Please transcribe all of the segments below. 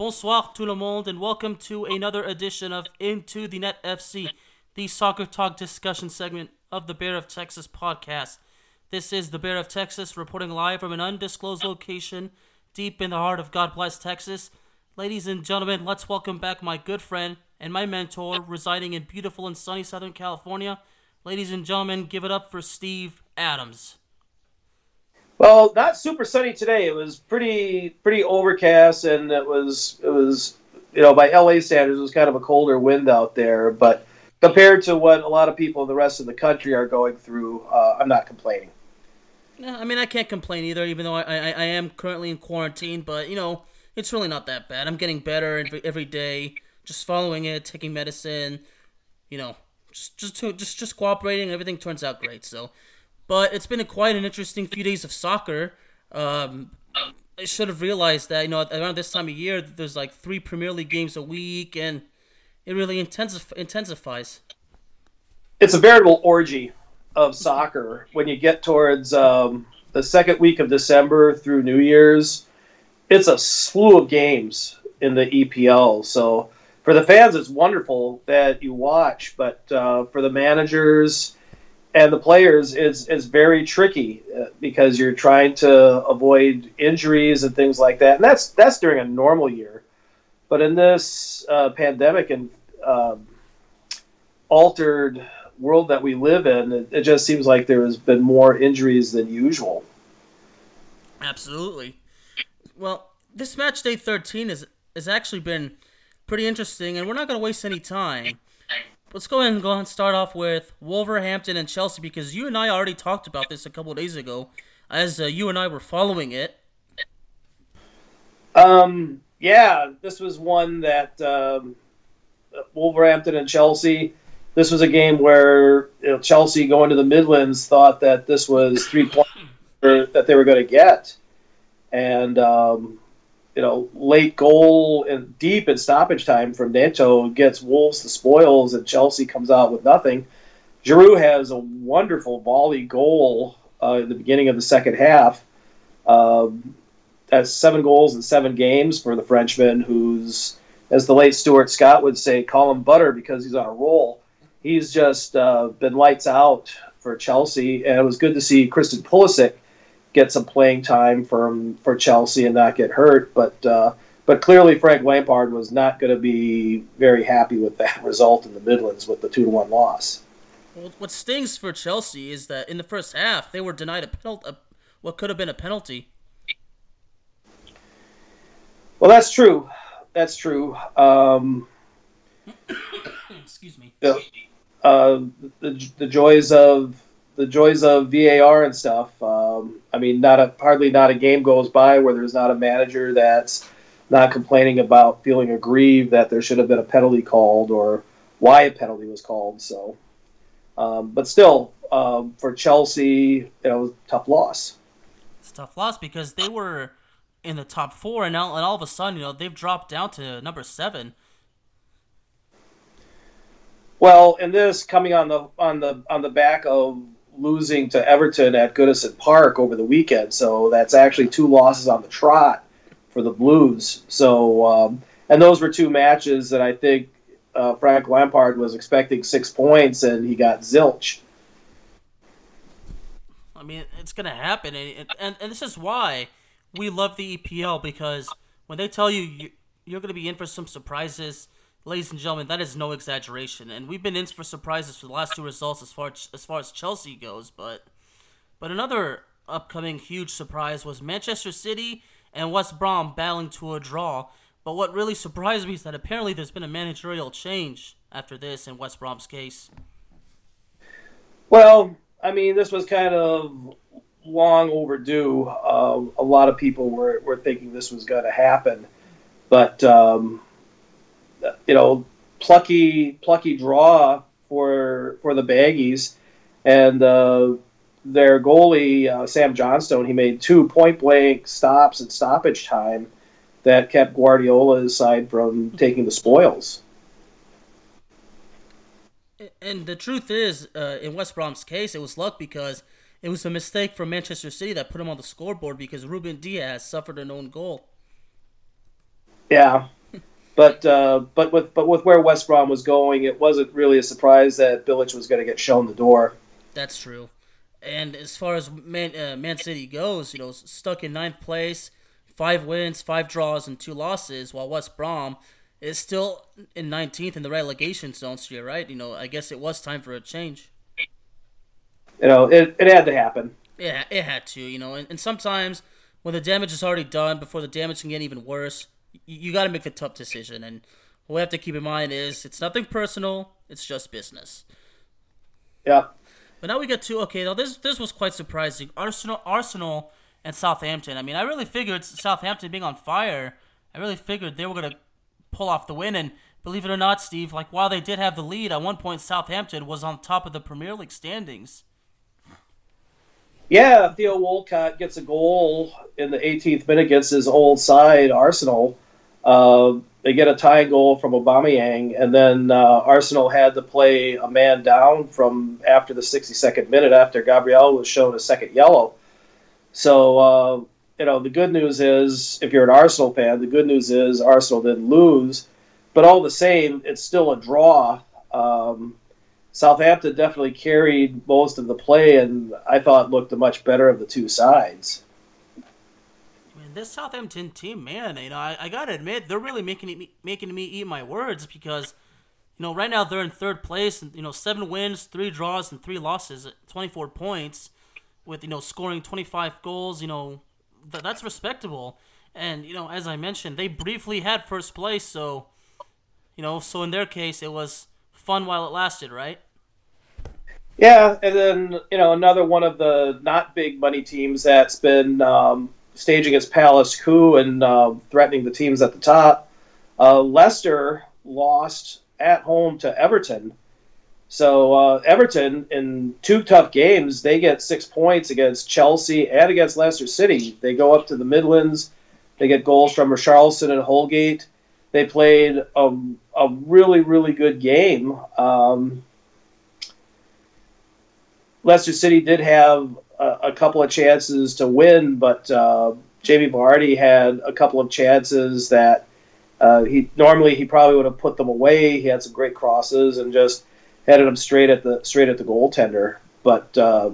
Bonsoir tout le monde, and welcome to another edition of Into the Net FC, the soccer talk discussion segment of the Bear of Texas podcast. This is the Bear of Texas reporting live from an undisclosed location deep in the heart of God bless Texas. Ladies and gentlemen, let's welcome back my good friend and my mentor residing in beautiful and sunny Southern California. Ladies and gentlemen, give it up for Steve Adams. Well, not super sunny today. It was pretty pretty overcast, and it was it was you know by LA standards, it was kind of a colder wind out there. But compared to what a lot of people in the rest of the country are going through, uh, I'm not complaining. Yeah, I mean, I can't complain either, even though I, I, I am currently in quarantine. But you know, it's really not that bad. I'm getting better every, day, just following it, taking medicine. You know, just just just just cooperating. Everything turns out great. So but it's been a quite an interesting few days of soccer. Um, I should have realized that you know around this time of year there's like three Premier League games a week, and it really intensif- intensifies. It's a veritable orgy of soccer when you get towards um, the second week of December through New Year's. It's a slew of games in the EPL. So for the fans, it's wonderful that you watch, but uh, for the managers and the players is is very tricky uh, because you're trying to avoid injuries and things like that, and that's that's during a normal year. But in this uh, pandemic and um, altered world that we live in, it, it just seems like there has been more injuries than usual. Absolutely. Well, this match day 13 is has actually been pretty interesting, and we're not going to waste any time let's go ahead and go ahead and start off with Wolverhampton and Chelsea because you and I already talked about this a couple days ago, as uh, you and I were following it. Um. Yeah, this was one that um, Wolverhampton and Chelsea. This was a game where you know, Chelsea going to the Midlands thought that this was three points that they were going to get, and um, you know, late goal and deep in stoppage time from Neto gets Wolves the spoils, and Chelsea comes out with nothing. Giroud has a wonderful volley goal uh, in the beginning of the second half. Um, that's seven goals in seven games for the Frenchman, who's, as the late Stuart Scott would say, call him butter because he's on a roll. He's just uh, been lights out for Chelsea, and it was good to see Christian Pulisic – get some playing time from for Chelsea and not get hurt. But uh, but clearly Frank Lampard was not going to be very happy with that result in the Midlands with the two to one loss. Well, what stings for Chelsea is that in the first half they were denied a penalty, what could have been a penalty. Well, that's true. That's true. Um, Excuse me. The, uh, the, the joys of the joys of VAR and stuff. Um, I mean, not a hardly not a game goes by where there's not a manager that's not complaining about feeling aggrieved that there should have been a penalty called or why a penalty was called. So, um, but still, um, for Chelsea, you know, tough loss. It's tough loss because they were in the top four, and now and all of a sudden, you know, they've dropped down to number seven. Well, and this coming on the on the on the back of losing to Everton at Goodison Park over the weekend. So that's actually two losses on the trot for the Blues. So, um, and those were two matches that I think uh, Frank Lampard was expecting six points, and he got zilch. I mean, it's going to happen, and, and and this is why we love the EPL because when they tell you, you you're going to be in for some surprises, ladies and gentlemen, that is no exaggeration. And we've been in for surprises for the last two results as far as far as Chelsea goes, but but another upcoming huge surprise was Manchester City and West Brom battling to a draw. But what really surprised me is that apparently there's been a managerial change after this in West Brom's case. Well, I mean, this was kind of long overdue. Uh, a lot of people were, were thinking this was going to happen, but um, you know, plucky plucky draw for for the Baggies, and uh, their goalie uh, Sam Johnstone he made two point blank stops at stoppage time that kept Guardiola's side from taking the spoils. And the truth is, uh, in West Brom's case, it was luck because it was a mistake from Manchester City that put him on the scoreboard because Ruben Dias suffered an own goal. Yeah, but uh, but with but with where West Brom was going, it wasn't really a surprise that Bilic was going to get shown the door. That's true. And as far as Man, uh, Man City goes, you know, stuck in ninth place, five wins, five draws, and two losses, while West Brom is still in 19th in the relegation zone. So you're right. You know, I guess it was time for a change. You know, it, it had to happen. Yeah, it had to. You know, and, and sometimes when the damage is already done, before the damage can get even worse, you, got to make the tough decision. And what we have to keep in mind is it's nothing personal. It's just business. Yeah. But now we get to okay. Now this this was quite surprising. Arsenal Arsenal and Southampton. I mean, I really figured Southampton being on fire, I really figured they were going to pull off the win. And believe it or not, Steve, like while they did have the lead, at one point Southampton was on top of the Premier League standings. Yeah, Theo Walcott gets a goal in the 18th minute against his old side, Arsenal. Uh, they get a tying goal from Aubameyang, and then uh, Arsenal had to play a man down from after the 62nd minute after Gabriel was shown a second yellow. So, uh, you know, the good news is, if you're an Arsenal fan, the good news is Arsenal didn't lose. But all the same, it's still a draw. Um, Southampton definitely carried most of the play, and I thought looked the much better of the two sides. Man, this Southampton team, man, you know, I, I gotta admit, they're really making it, making me eat my words because, you know, right now they're in third place, and you know, seven wins, three draws, and three losses, at 24 points with you know scoring 25 goals. You know th- that's respectable. And you know, as I mentioned, they briefly had first place, so you know, so in their case, it was fun while it lasted, right? Yeah, and then you know another one of the not big money teams that's been um, staging its palace coup and uh, threatening the teams at the top. Uh, Leicester lost at home to Everton so uh, Everton in two tough games, they get six points against Chelsea and against Leicester City. They go up to the Midlands. They get goals from Richarlison and Holgate. They played a, a really really good game. Um, Leicester City did have a, a, couple of chances to win, but uh, Jamie Vardy had a couple of chances that uh, he normally he probably would have put them away. He had some great crosses and just headed them straight at the straight at the goaltender. But uh,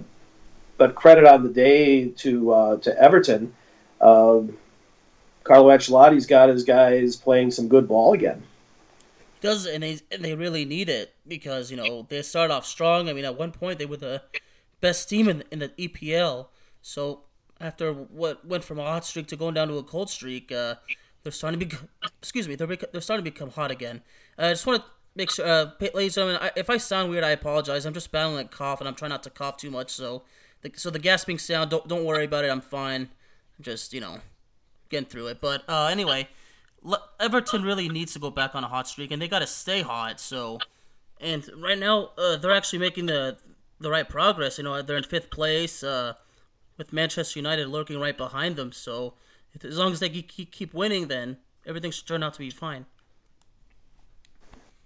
but credit on the day to uh, to Everton. Um, Carlo Ancelotti's got his guys playing some good ball again. Does and they and they really need it because you know they start off strong. I mean, at one point they were the best team in in the EPL. So after what went from a hot streak to going down to a cold streak, uh, they're starting to be excuse me they're they're starting to become hot again. I just want to make sure, uh, ladies and gentlemen, I, if I sound weird, I apologize. I'm just battling a cough, and I'm trying not to cough too much. So, the, so the gasping sound, don't don't worry about it. I'm fine. Just you know, getting through it. But uh, anyway, Everton really needs to go back on a hot streak, and they got to stay hot. So, and right now, uh, they're actually making the the right progress. You know, they're in fifth place, uh, with Manchester United lurking right behind them. So, as long as they keep winning, then everything should turn out to be fine.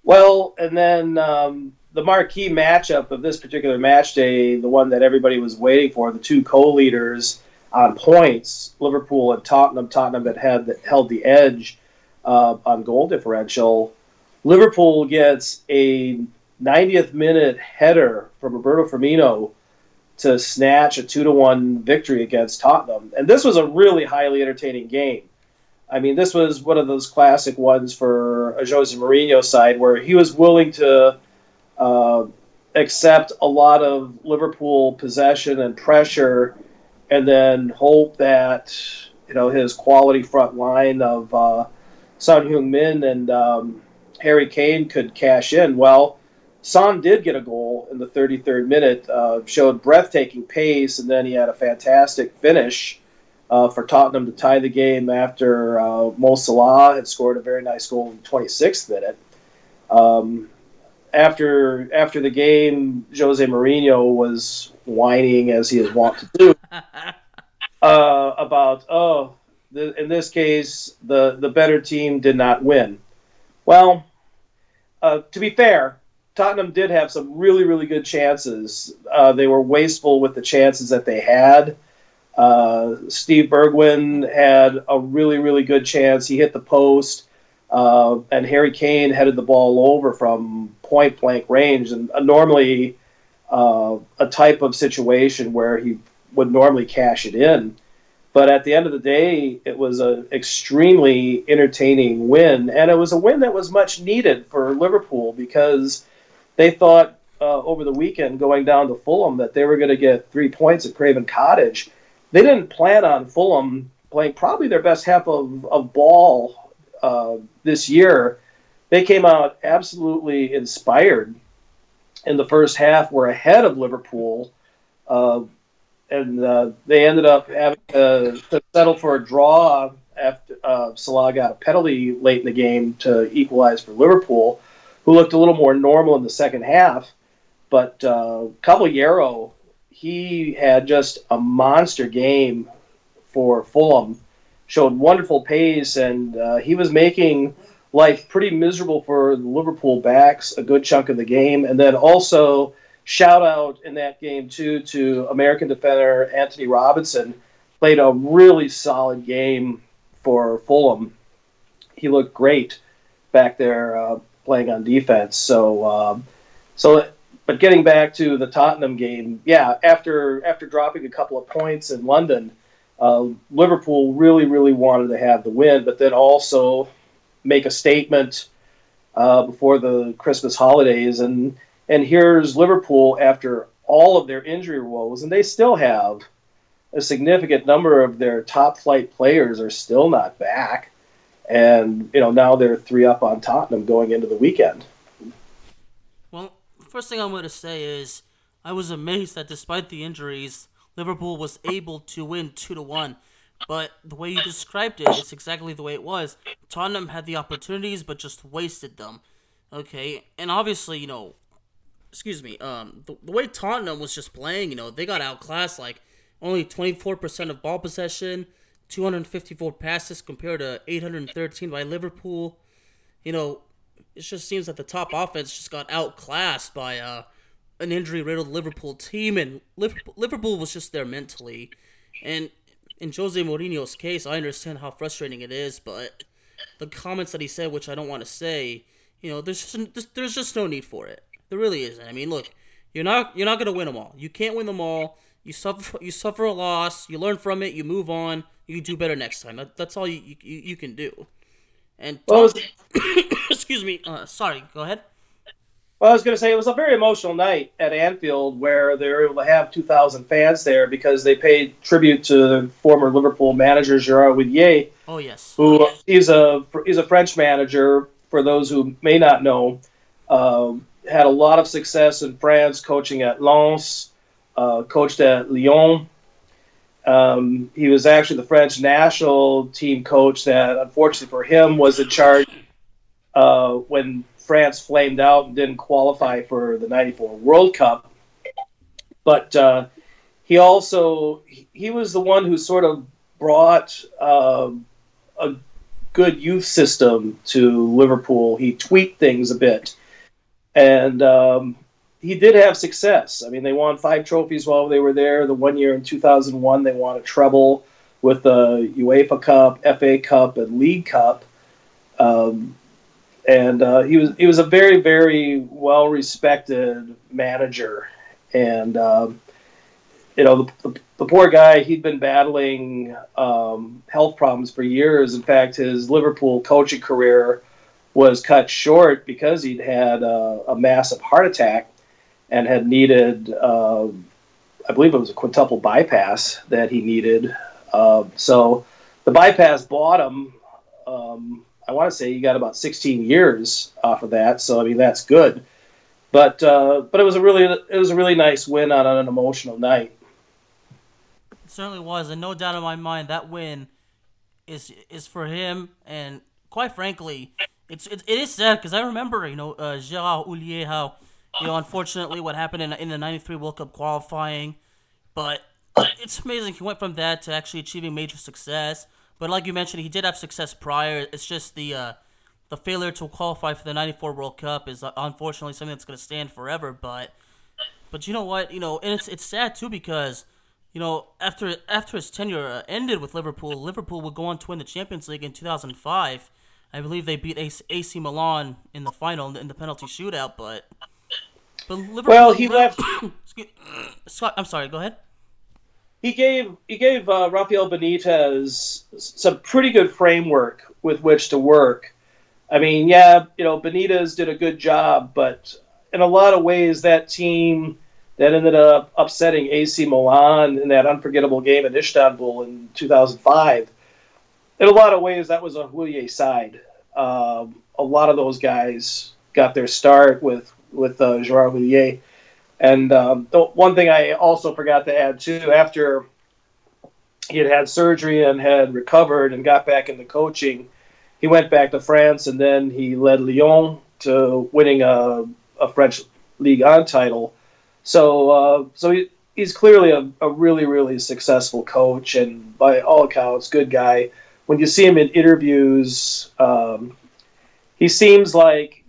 Well, and then um, the marquee matchup of this particular match day, the one that everybody was waiting for, the two co-leaders on points, Liverpool and Tottenham. Tottenham had, had held the edge uh, on goal differential. Liverpool gets a 90th minute header from Roberto Firmino to snatch a two to one victory against Tottenham, and this was a really highly entertaining game. I mean, this was one of those classic ones for a Jose Mourinho side where he was willing to uh, accept a lot of Liverpool possession and pressure, and then hope that you know his quality front line of uh, Son Heung-min and um, Harry Kane could cash in. Well, Son did get a goal in the 33rd minute, uh, showed breathtaking pace, and then he had a fantastic finish uh, for Tottenham to tie the game after uh, Mo Salah had scored a very nice goal in the 26th minute. Um, after after the game, Jose Mourinho was whining as he is wont to do uh, about oh, the, in this case the the better team did not win. Well, uh, to be fair, Tottenham did have some really, really good chances. Uh, they were wasteful with the chances that they had. Uh, Steve Bergwijn had a really, really good chance. He hit the post, uh, and Harry Kane headed the ball over from point blank range. And uh, normally, uh, a type of situation where he would normally cash it in. But at the end of the day, it was an extremely entertaining win, and it was a win that was much needed for Liverpool because they thought uh, over the weekend going down to Fulham that they were going to get three points at Craven Cottage. They didn't plan on Fulham playing probably their best half of, of ball uh, this year. They came out absolutely inspired in the first half, were ahead of Liverpool, uh, and uh, they ended up having to settle for a draw after uh, Salah got a penalty late in the game to equalize for Liverpool who looked a little more normal in the second half. But uh, Cavaleiro, he had just a monster game for Fulham, showed wonderful pace, and uh, he was making life pretty miserable for the Liverpool backs a good chunk of the game. And then also, shout out in that game, too, to American defender Antonee Robinson, played a really solid game for Fulham. He looked great back there uh, playing on defense. So, um, so, but getting back to the Tottenham game, yeah, after after dropping a couple of points in London, uh, Liverpool really, really wanted to have the win, but then also make a statement uh, before the Christmas holidays. And and here's Liverpool after all of their injury woes, and they still have a significant number of their top flight players are still not back and you know now they're three up on Tottenham going into the weekend. Well, first thing I'm going to say is I was amazed that despite the injuries, Liverpool was able to win two to one. But the way you described it, it's exactly the way it was. Tottenham had the opportunities, but just wasted them. Okay, and obviously, you know, excuse me, um, the, the way Tottenham was just playing, you know, they got outclassed. Like only 24% of ball possession, 254 passes compared to 813 by Liverpool. You know, it just seems that the top offense just got outclassed by uh, an injury-riddled Liverpool team, and Liverpool was just there mentally. And in Jose Mourinho's case, I understand how frustrating it is, but the comments that he said, which I don't want to say, you know, there's just, there's just no need for it. There really isn't. I mean, look, you're not you're not gonna win them all. You can't win them all. You suffer you suffer a loss. You learn from it. You move on you do better next time. That, that's all you, you, you can do. And well, excuse me. Uh, sorry. Go ahead. Well, I was going to say it was a very emotional night at Anfield where they were able to have 2,000 fans there because they paid tribute to the former Liverpool manager Gerard Houllier. Oh yes. Who is a he's a French manager. For those who may not know, uh, had a lot of success in France, coaching at Lens, uh, coached at Lyon, um, he was actually the French national team coach that, unfortunately for him, was in charge uh, when France flamed out and didn't qualify for the '94 World Cup. But uh, he also he was the one who sort of brought uh, a good youth system to Liverpool. He tweaked things a bit, and um, he did have success. I mean, they won five trophies while they were there. The one year in 2001, they won a treble with the UEFA Cup, FA Cup, and League Cup. Um, and uh, he was he was a very very well respected manager, and um, you know the, the, the poor guy, he'd been battling um, health problems for years. In fact, his Liverpool coaching career was cut short because he'd had uh, a massive heart attack and had needed, uh, I believe it was a quintuple bypass that he needed. Uh, so the bypass bought him. Um, I want to say he got about 16 years off of that. So I mean that's good. But uh, but it was a really it was a really nice win on an emotional night. It certainly was, and no doubt in my mind that win is is for him. And quite frankly, it's it, it is sad because I remember you know uh, Gerard Houllier how you know unfortunately what happened in in the '93 World Cup qualifying, but it's amazing he went from that to actually achieving major success. But like you mentioned, he did have success prior. It's just the uh, the failure to qualify for the '94 World Cup is uh, unfortunately something that's going to stand forever. But but you know what? You know, and it's it's sad too because you know, after after his tenure uh, ended with Liverpool, Liverpool would go on to win the Champions League in 2005. I believe they beat AC, AC Milan in the final in the penalty shootout, but but Liverpool. Well, he left. Scott, I'm sorry. Go ahead. He gave he gave uh, Rafael Benitez some pretty good framework with which to work. I mean, yeah, you know, Benitez did a good job, but in a lot of ways, that team that ended up upsetting AC Milan in that unforgettable game in Istanbul in 2005. In a lot of ways, that was a Houllier side. Um, a lot of those guys got their start with with uh, Gerard Houllier. And um, one thing I also forgot to add too, after he had had surgery and had recovered and got back into coaching, he went back to France and then he led Lyon to winning a, a French Ligue 1 title. So, uh, so he, he's clearly a, a really, really successful coach, and by all accounts, good guy. When you see him in interviews, um, he seems like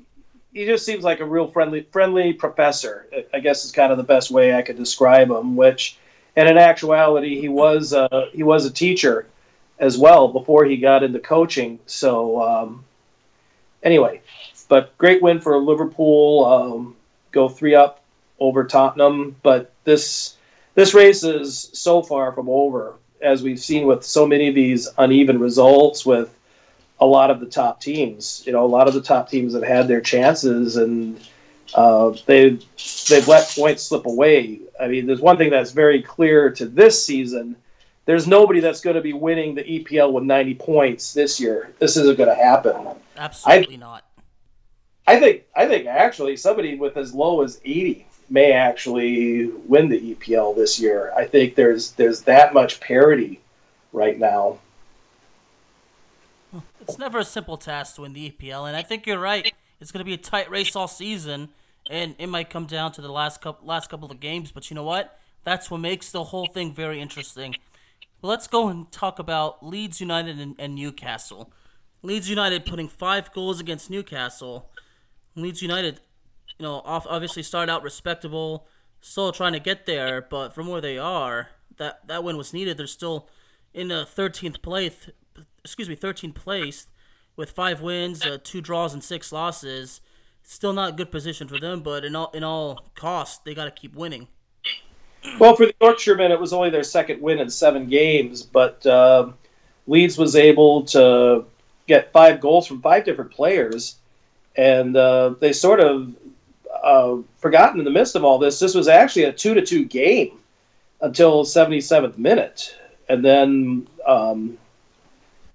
he just seems like a real friendly, friendly professor. I guess is kind of the best way I could describe him. Which, and in actuality, he was a, he was a teacher as well before he got into coaching. So, um, anyway, but great win for Liverpool. Um, go three up over Tottenham, but this this race is so far from over, as we've seen with so many of these uneven results with a lot of the top teams. You know, a lot of the top teams have had their chances and uh, they've they've let points slip away. I mean, there's one thing that's very clear to this season. There's nobody that's going to be winning the EPL with 90 points this year. This isn't going to happen. Absolutely I, not. I think I think actually somebody with as low as 80 may actually win the EPL this year. I think there's there's that much parity right now. It's never a simple task to win the EPL, and I think you're right. It's going to be a tight race all season, and it might come down to the last couple last couple of games. But you know what? That's what makes the whole thing very interesting. Let's go and talk about Leeds United and, and Newcastle. Leeds United putting five goals against Newcastle. Leeds United you know, off, obviously started out respectable, still trying to get there, but from where they are, that that win was needed. They're still in the 13th place, excuse me, 13th place with five wins, uh, two draws, and six losses. Still not a good position for them, but in all in all costs, they got to keep winning. Well, for the Yorkshiremen, it was only their second win in seven games, but uh, Leeds was able to get five goals from five different players, and uh, they sort of uh, forgotten in the midst of all this, this was actually a two to two game until 77th minute, and then um,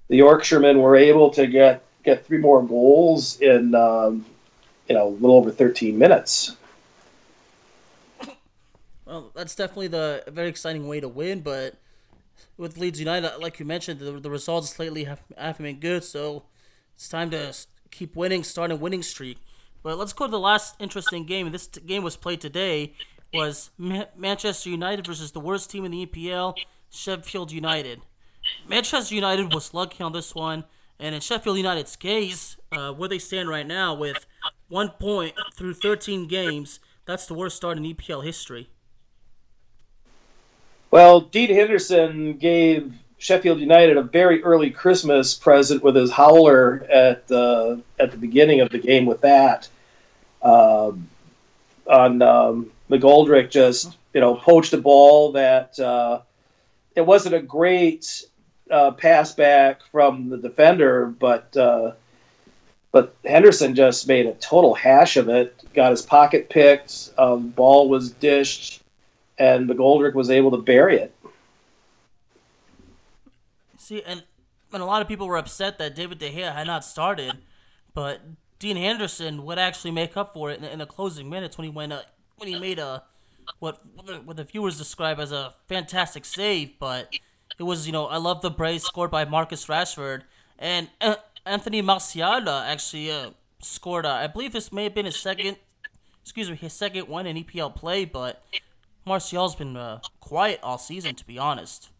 the Yorkshiremen were able to get get three more goals in um, you know a little over 13 minutes. Well, that's definitely the very exciting way to win, but with Leeds United, like you mentioned, the, the results lately have, haven't been good, so it's time to keep winning, start a winning streak. But let's go to the last interesting game. This t- game was played today. Was Ma- Manchester United versus the worst team in the EPL, Sheffield United. Manchester United was lucky on this one, and in Sheffield United's case, uh, where they stand right now with one point through 13 games, that's the worst start in EPL history. Well, Dean Henderson gave Sheffield United a very early Christmas present with his howler at the at the beginning of the game with that uh, on um, McGoldrick just you know poached a ball that uh, it wasn't a great uh, pass back from the defender, but uh, but Henderson just made a total hash of it. Got his pocket picked, um, ball was dished, and McGoldrick was able to bury it. See, and and a lot of people were upset that David De Gea had not started, but Dean Henderson would actually make up for it in, in the closing minutes when he went uh, when he made a what what the viewers describe as a fantastic save, but it was you know I love the brace scored by Marcus Rashford and uh, Anthony Martial actually uh, scored. Uh, I believe this may have been his second, excuse me, his second one in EPL play, but Martial's been uh, quiet all season to be honest.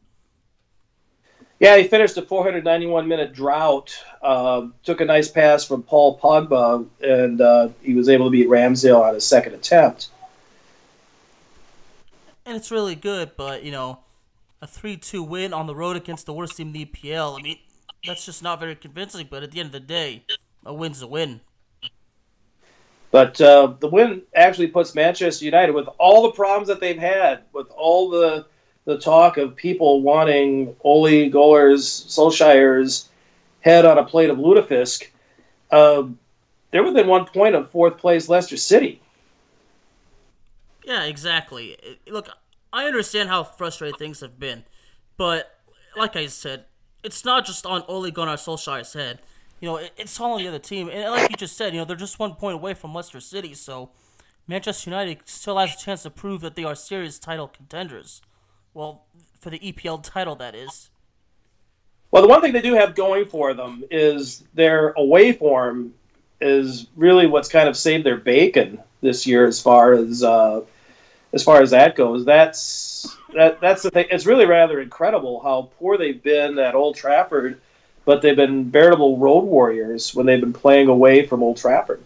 Yeah, he finished a 491 minute drought. Uh, took a nice pass from Paul Pogba, and uh, he was able to beat Ramsdale on his second attempt. And it's really good, but you know, a 3-2 win on the road against the worst team in the EPL. I mean, that's just not very convincing. But at the end of the day, a win's a win. But uh, the win actually puts Manchester United with all the problems that they've had, with all the the talk of people wanting Ole Gunnar's Solskjaer's head on a plate of lutefisk. Uh, they're within one point of fourth place Leicester City. Yeah, exactly. Look, I understand how frustrated things have been, but like I said, it's not just on Ole Gunnar Solskjaer's head. You know, it's all on the other team. And like you just said, you know, they're just one point away from Leicester City, so Manchester United still has a chance to prove that they are serious title contenders. Well, for the EPL title, that is. Well, the one thing they do have going for them is their away form is really what's kind of saved their bacon this year, as far as uh, as far as that goes. That's that that's the thing. It's really rather incredible how poor they've been at Old Trafford, but they've been veritable road warriors when they've been playing away from Old Trafford.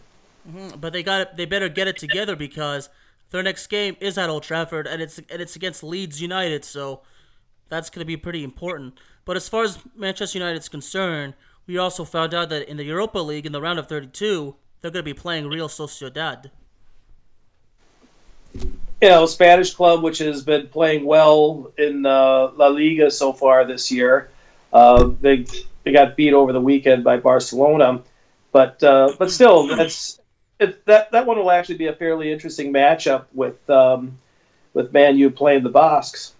Mm-hmm. But they got they better get it together because their next game is at Old Trafford, and it's and it's against Leeds United, so that's going to be pretty important. But as far as Manchester United's concerned, we also found out that in the Europa League, in the round of 32, they're going to be playing Real Sociedad. You know, Spanish club which has been playing well in uh, La Liga so far this year. Uh, they they got beat over the weekend by Barcelona, but uh, but still, that's it, that that one will actually be a fairly interesting matchup with um, with Man U playing the Basques.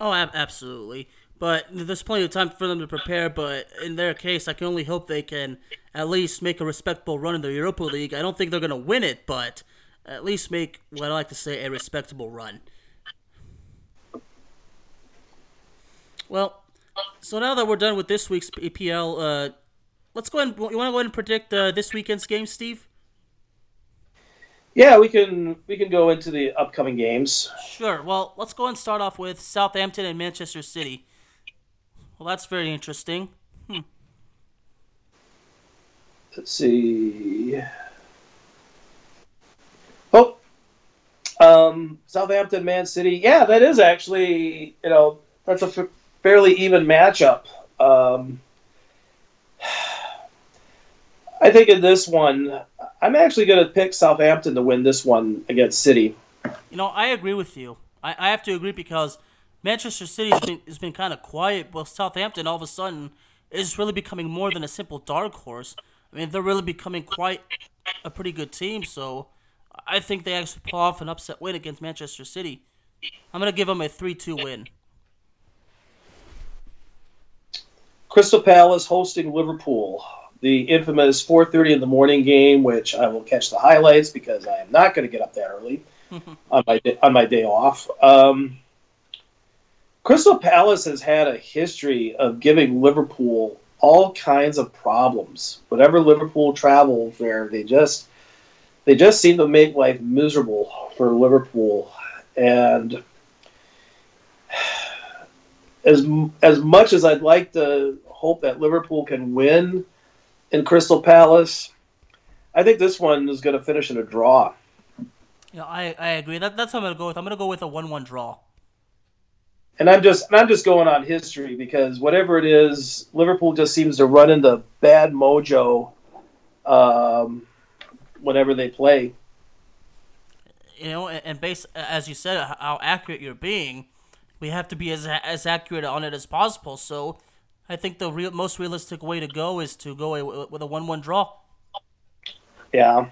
Oh, absolutely. But there's plenty of time for them to prepare. But in their case, I can only hope they can at least make a respectable run in the Europa League. I don't think they're going to win it, but at least make what I like to say a respectable run. Well, so now that we're done with this week's EPL, uh, let's go ahead. And, you want to go ahead and predict uh, this weekend's game, Steve? Yeah, we can we can go into the upcoming games. Sure. Well, let's go and start off with Southampton and Manchester City. Well, that's very interesting. Hmm. Let's see. Oh, um, Southampton, Man City. Yeah, that is actually you know that's a f- fairly even matchup. Um, I think in this one, I'm actually going to pick Southampton to win this one against City. You know, I agree with you. I, I have to agree because Manchester City has been, has been kind of quiet, but Southampton all of a sudden is really becoming more than a simple dark horse. I mean, they're really becoming quite a pretty good team, so I think they actually pull off an upset win against Manchester City. I'm going to give them a 3 2 win. Crystal Palace hosting Liverpool the infamous 4:30 in the morning game, which I will catch the highlights because I am not going to get up that early on my day, on my day off. Um, Crystal Palace has had a history of giving Liverpool all kinds of problems. Whenever Liverpool travels there, they just they just seem to make life miserable for Liverpool. And as as much as I'd like to hope that Liverpool can win, in Crystal Palace. I think this one is going to finish in a draw. Yeah, I, I agree. That, that's what I'm going to go with. I'm going to go with a one-one draw. And I'm just I'm just going on history because whatever it is, Liverpool just seems to run into bad mojo um, whenever they play. You know, and, based as you said, how accurate you're being we have to be as as accurate on it as possible. So I think the real most realistic way to go is to go with a one-one draw. Yeah,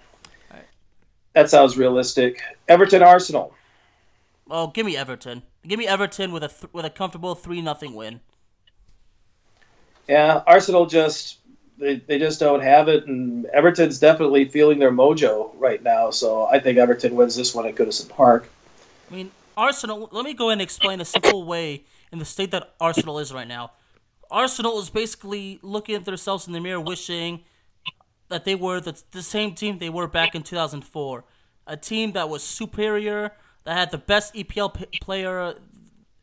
that sounds realistic. Everton Arsenal. Oh, give me Everton. Give me Everton with a th- with a comfortable three nothing win. Yeah, Arsenal just they, they just don't have it, and Everton's definitely feeling their mojo right now. So I think Everton wins this one at Goodison Park. I mean, Arsenal. Let me go and explain a simple way in the state that Arsenal is right now. Arsenal is basically looking at themselves in the mirror, wishing that they were the, the same team they were back in 2004. A team that was superior, that had the best EPL p- player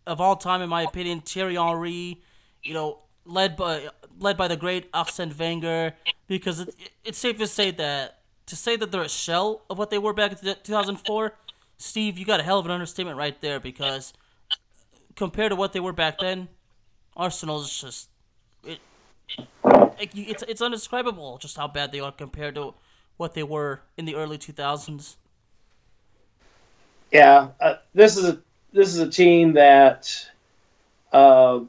of all time, in my opinion, Thierry Henry. You know, led by led by the great Arsene Wenger. Because it, it's safe to say that to say that they're a shell of what they were back in 2004, Steve, you got a hell of an understatement right there. Because compared to what they were back then, Arsenal is just it, it, it's it's undescribable just how bad they are compared to what they were in the early 2000s. Yeah, uh, this is a this is a team that uh,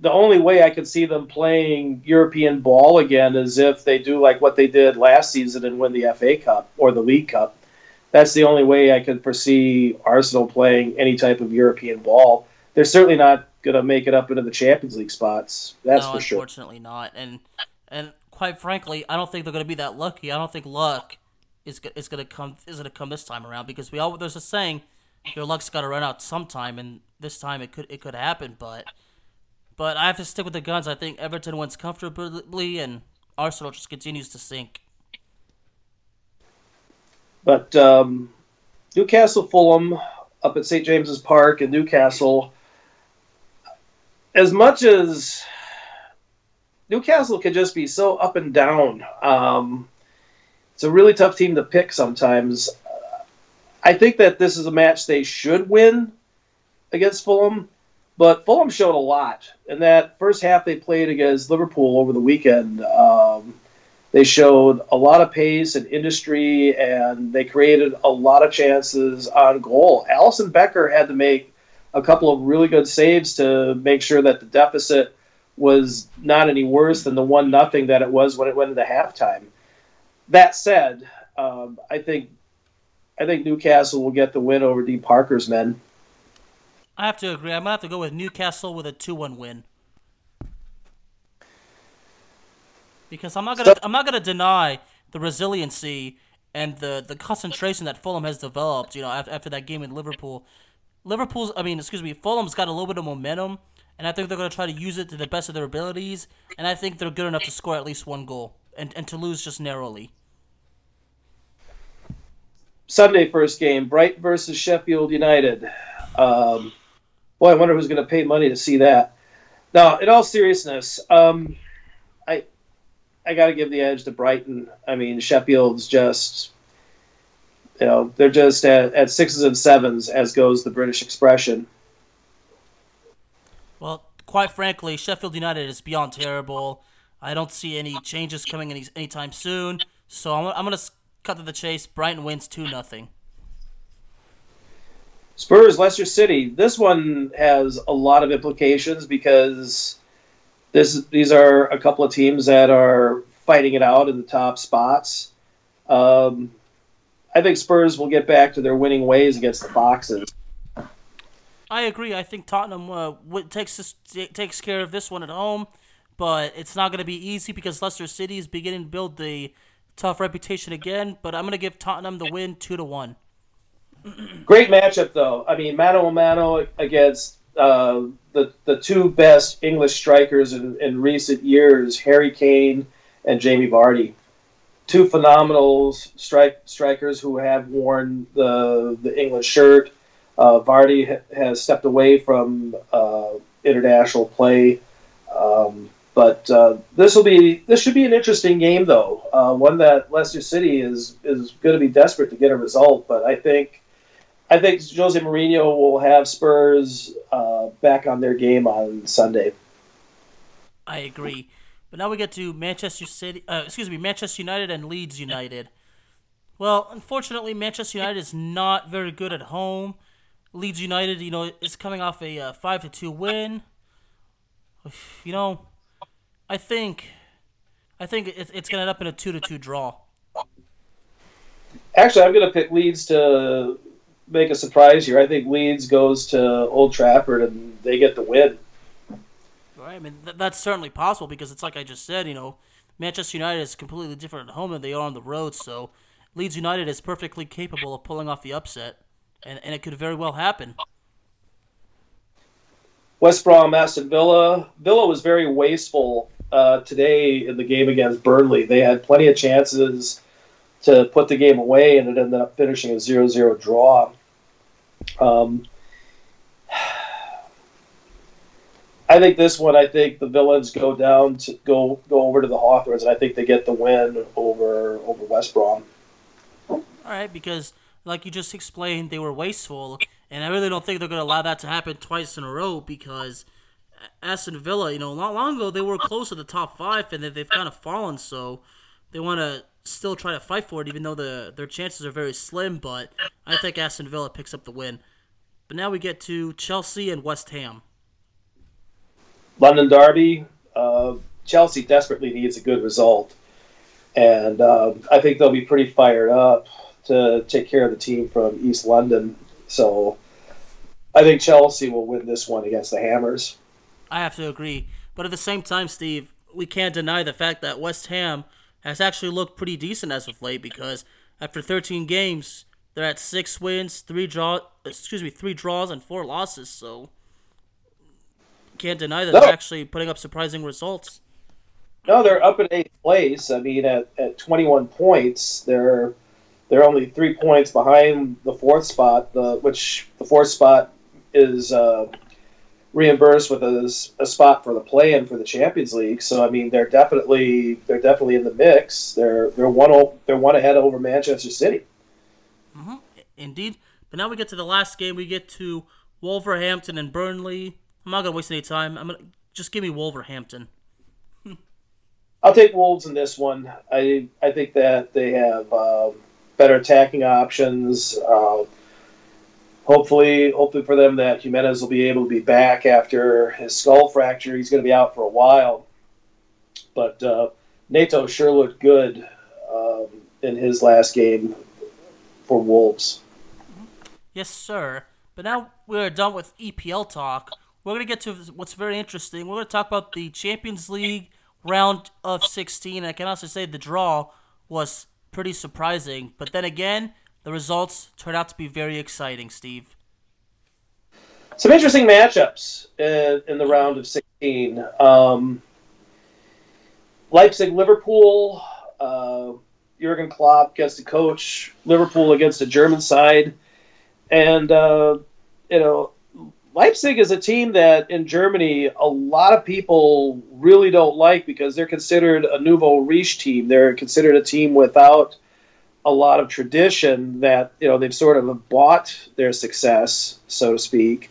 the only way I could see them playing European ball again is if they do like what they did last season and win the FA Cup or the League Cup. That's the only way I could foresee Arsenal playing any type of European ball. They're certainly not going to make it up into the Champions League spots. That's no, for sure. Unfortunately, not. And and quite frankly, I don't think they're going to be that lucky. I don't think luck is is going to come is going to come this time around because we all there's a saying, your luck's got to run out sometime, and this time it could it could happen. But but I have to stick with the guns. I think Everton wins comfortably, and Arsenal just continues to sink. But um, Newcastle Fulham up at St James's Park in Newcastle as much as Newcastle could just be so up and down, um, it's a really tough team to pick sometimes. I think that this is a match they should win against Fulham, but Fulham showed a lot. In that first half they played against Liverpool over the weekend, um, they showed a lot of pace and industry, and they created a lot of chances on goal. Alisson Becker had to make a couple of really good saves to make sure that the deficit was not any worse than the one nothing that it was when it went into halftime. That said, um, I think I think Newcastle will get the win over Dean Parker's men. I have to agree. I'm gonna have to go with Newcastle with a two-one win because I'm not gonna I'm not gonna deny the resiliency and the the concentration that Fulham has developed. You know, after, after that game in Liverpool, Liverpool's, I mean, excuse me, Fulham's got a little bit of momentum, and I think they're to try to use it to the best of their abilities, and I think they're good enough to score at least one goal and, and to lose just narrowly. Sunday first game, Bright versus Sheffield United. Um, boy, I wonder who's going to pay money to see that. Now, in all seriousness, um, I I got to give the edge to Brighton. I mean, Sheffield's just you know, they're just at, at sixes and sevens, as goes the British expression. Well, quite frankly, Sheffield United is beyond terrible. I don't see any changes coming any anytime soon. So I'm, I'm going to cut to the chase. Brighton wins 2 nothing. Spurs, Leicester City. This one has a lot of implications because this these are a couple of teams that are fighting it out in the top spots. Um, I think Spurs will get back to their winning ways against the Foxes. I agree. I think Tottenham uh, takes this, takes care of this one at home, but it's not going to be easy because Leicester City is beginning to build the tough reputation again. But I'm going to give Tottenham the win two to one. Great matchup, though. I mean, mano a mano against uh, the the two best English strikers in, in recent years, Harry Kane and Jamie Vardy two phenomenal strike strikers who have worn the the English shirt. Uh, Vardy ha- has stepped away from uh, international play, um, but uh, this will be this should be an interesting game though. Uh, one that Leicester City is is going to be desperate to get a result, but I think I think Jose Mourinho will have Spurs uh, back on their game on Sunday. I agree. But now we get to Manchester City. Uh, excuse me, Manchester United and Leeds United. Well, unfortunately, Manchester United is not very good at home. Leeds United, you know, is coming off a uh, five to two win. You know, I think, I think it's, it's going to end up in a two to two draw. Actually, I'm going to pick Leeds to make a surprise here. I think Leeds goes to Old Trafford and they get the win. Right. I mean, th- that's certainly possible because it's like I just said. You know, Manchester United is completely different at home than they are on the road. So, Leeds United is perfectly capable of pulling off the upset, and and it could very well happen. West Brom, Aston Villa. Villa was very wasteful uh, today in the game against Burnley. They had plenty of chances to put the game away, and it ended up finishing a 0-0 draw. Um, I think this one. I think the villains go down to go go over to the Hawthorns, and I think they get the win over over West Brom. All right, because like you just explained, they were wasteful, and I really don't think they're going to allow that to happen twice in a row because Aston Villa, you know, not long ago they were close to the top five, and they've kind of fallen. So they want to still try to fight for it, even though the their chances are very slim. But I think Aston Villa picks up the win. But now we get to Chelsea and West Ham. London Derby. Uh, Chelsea desperately needs a good result, and uh, I think they'll be pretty fired up to take care of the team from East London. So I think Chelsea will win this one against the Hammers. I have to agree, but at the same time, Steve, we can't deny the fact that West Ham has actually looked pretty decent as of late because after 13 games, they're at six wins, three draw, excuse me, three draws and four losses. So can't deny that no. they're actually putting up surprising results. No, they're up in eighth place. I mean, at, at 21 points, they're they're only three points behind the fourth spot. The which the fourth spot is uh, reimbursed with a, a spot for the play-in for the Champions League. So I mean, they're definitely they're definitely in the mix. They're they're one they're one ahead over Manchester City. Mm-hmm. Indeed. But now we get to the last game. We get to Wolverhampton and Burnley. I'm not gonna waste any time. I'm gonna just give me Wolverhampton. I'll take Wolves in this one. I I think that they have uh, better attacking options. Uh, hopefully, hopefully for them that Jimenez will be able to be back after his skull fracture. He's going to be out for a while, but uh, Neto sure looked good um, in his last game for Wolves. Yes, sir. But now we're done with EPL talk we're going to get to what's very interesting. We're going to talk about the Champions League round of 16. I can also say the draw was pretty surprising. But then again, the results turned out to be very exciting, Steve. Some interesting matchups in, in the round of 16. Um, Leipzig Liverpool, uh, Jurgen Klopp against the coach, Liverpool against the German side. And, uh, you know, Leipzig is a team that in Germany a lot of people really don't like because they're considered a nouveau riche team. They're considered a team without a lot of tradition that you know they've sort of bought their success, so to speak.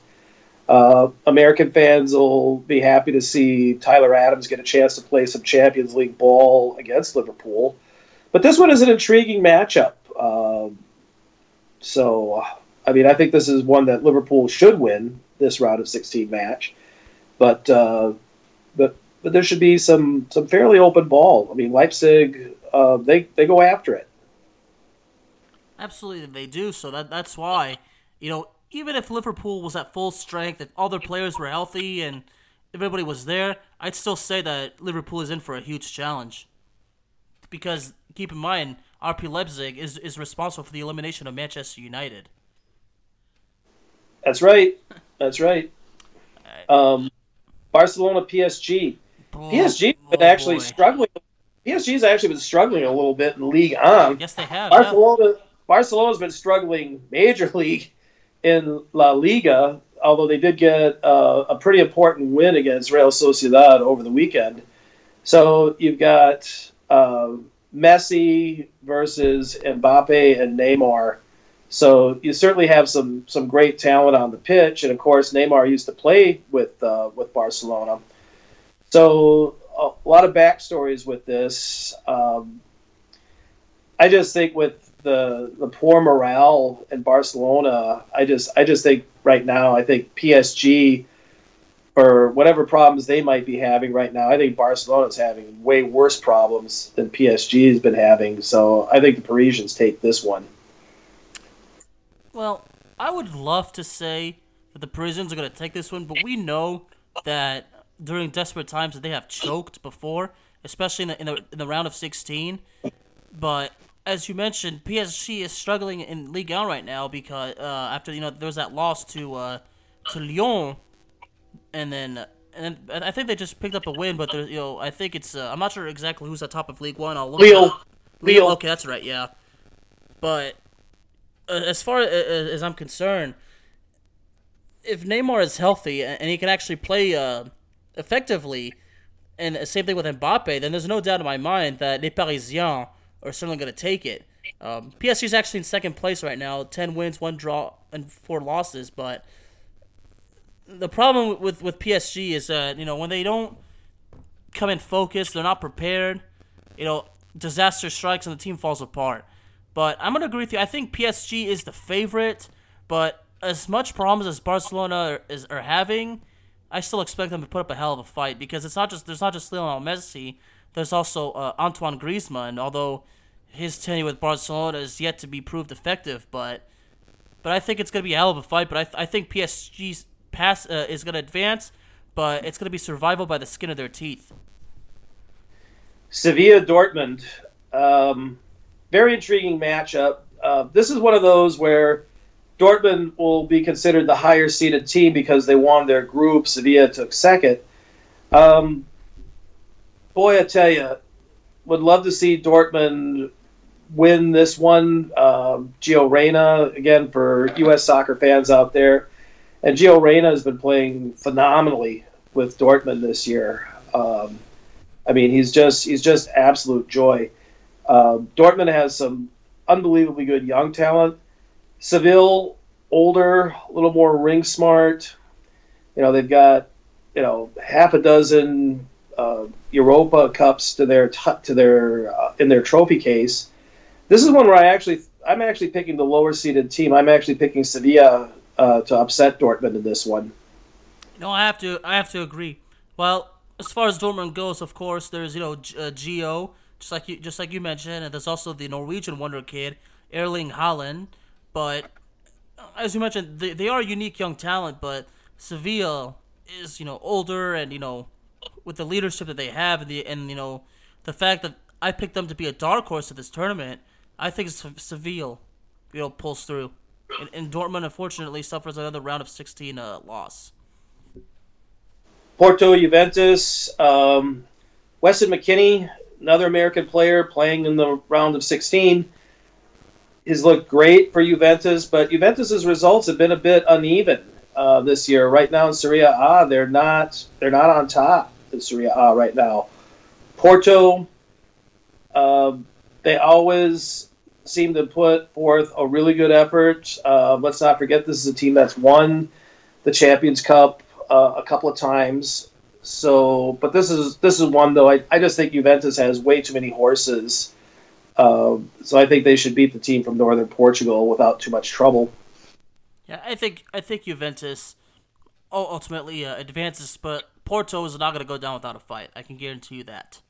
Uh, American fans will be happy to see Tyler Adams get a chance to play some Champions League ball against Liverpool, but this one is an intriguing matchup. Um, so, I mean, I think this is one that Liverpool should win this round of 16 match. But uh, but but there should be some some fairly open ball. I mean, Leipzig uh, they they go after it. Absolutely, they do. So that that's why you know even if Liverpool was at full strength, if all their players were healthy and everybody was there, I'd still say that Liverpool is in for a huge challenge. Because keep in mind, RB Leipzig is, is responsible for the elimination of Manchester United. That's right. That's right. Um, Barcelona, PSG. PSG has been oh actually boy. struggling. PSG's actually been struggling a little bit in Ligue 1. Yes, they have. Barcelona, yeah. Barcelona's been struggling major league in La Liga, although they did get uh, a pretty important win against Real Sociedad over the weekend. So you've got uh, Messi versus Mbappe and Neymar so you certainly have some some great talent on the pitch, and of course Neymar used to play with uh, with Barcelona. So a lot of backstories with this. Um, I just think with the the poor morale in Barcelona. I just I just think right now I think PSG or whatever problems they might be having right now. I think Barcelona's having way worse problems than PSG has been having. So I think the Parisians take this one. Well, I would love to say that the Parisians are going to take this one, but we know that during desperate times that they have choked before, especially in the, in the, in the round of 16. But as you mentioned, PSG is struggling in Ligue 1 right now because uh, after you know there was that loss to uh, to Lyon, and then and then I think they just picked up a win. But you know I think it's uh, I'm not sure exactly who's at top of Ligue 1. I'll look Lille. Lille. Okay, that's right. Yeah, but uh, as far as, as I'm concerned, if Neymar is healthy and he can actually play uh, effectively, and the same thing with Mbappe, then there's no doubt in my mind that Les Parisiens are certainly going to take it. Um, PSG is actually in second place right now, ten wins, one draw, and four losses. But the problem with with PSG is that you know when they don't come in focused, they're not prepared. You know, disaster strikes and the team falls apart. But I'm gonna agree with you. I think PSG is the favorite, but as much problems as Barcelona are, is, are having, I still expect them to put up a hell of a fight because it's not just there's not just Lionel Messi. There's also uh, Antoine Griezmann, although his tenure with Barcelona is yet to be proved effective. But but I think it's going to be a hell of a fight. But I, th- I think PSG's pass uh, is going to advance, but it's going to be survival by the skin of their teeth. Sevilla Dortmund, um, very intriguing matchup. Uh, this is one of those where Dortmund will be considered the higher seeded team because they won their group. Sevilla took second. Um, boy, I tell you, would love to see Dortmund win this one. Um, Gio Reyna, again, for U.S. soccer fans out there. And Gio Reyna has been playing phenomenally with Dortmund this year. Um, I mean, he's just he's just absolute joy. Uh, Dortmund has some unbelievably good young talent. Seville, older, a little more ring smart. You know, they've got you know half a dozen uh, Europa Cups to their t- to their uh, in their trophy case. This is one where I actually I'm actually picking the lower seeded team. I'm actually picking Sevilla uh, to upset Dortmund in this one. No, I have to I have to agree. Well, as far as Dortmund goes, of course, there's you know uh, Gio, just like you just like you mentioned, and there's also the Norwegian wonder kid Erling Haaland. But as you mentioned, they, they are unique young talent, but Sevilla is you know older and you know with the leadership that they have and the and you know the fact that I picked them to be a dark horse at this tournament, I think Seville, you know, pulls through, and, and Dortmund unfortunately suffers another round of 16 uh, loss. Porto Juventus, um, Weston McKennie, another American player playing in the round of 16 has looked great for Juventus, but Juventus's results have been a bit uneven uh, this year. Right now in Serie A, they're not they're not on top in Serie A right now. Porto, uh, they always seem to put forth a really good effort. Uh, let's not forget this is a team that's won the Champions Cup uh, a couple of times. So, but this is this is one though. I, I just think Juventus has way too many horses uh, so I think they should beat the team from northern Portugal without too much trouble. Yeah, I think I think Juventus ultimately uh, advances, but Porto is not going to go down without a fight. I can guarantee you that.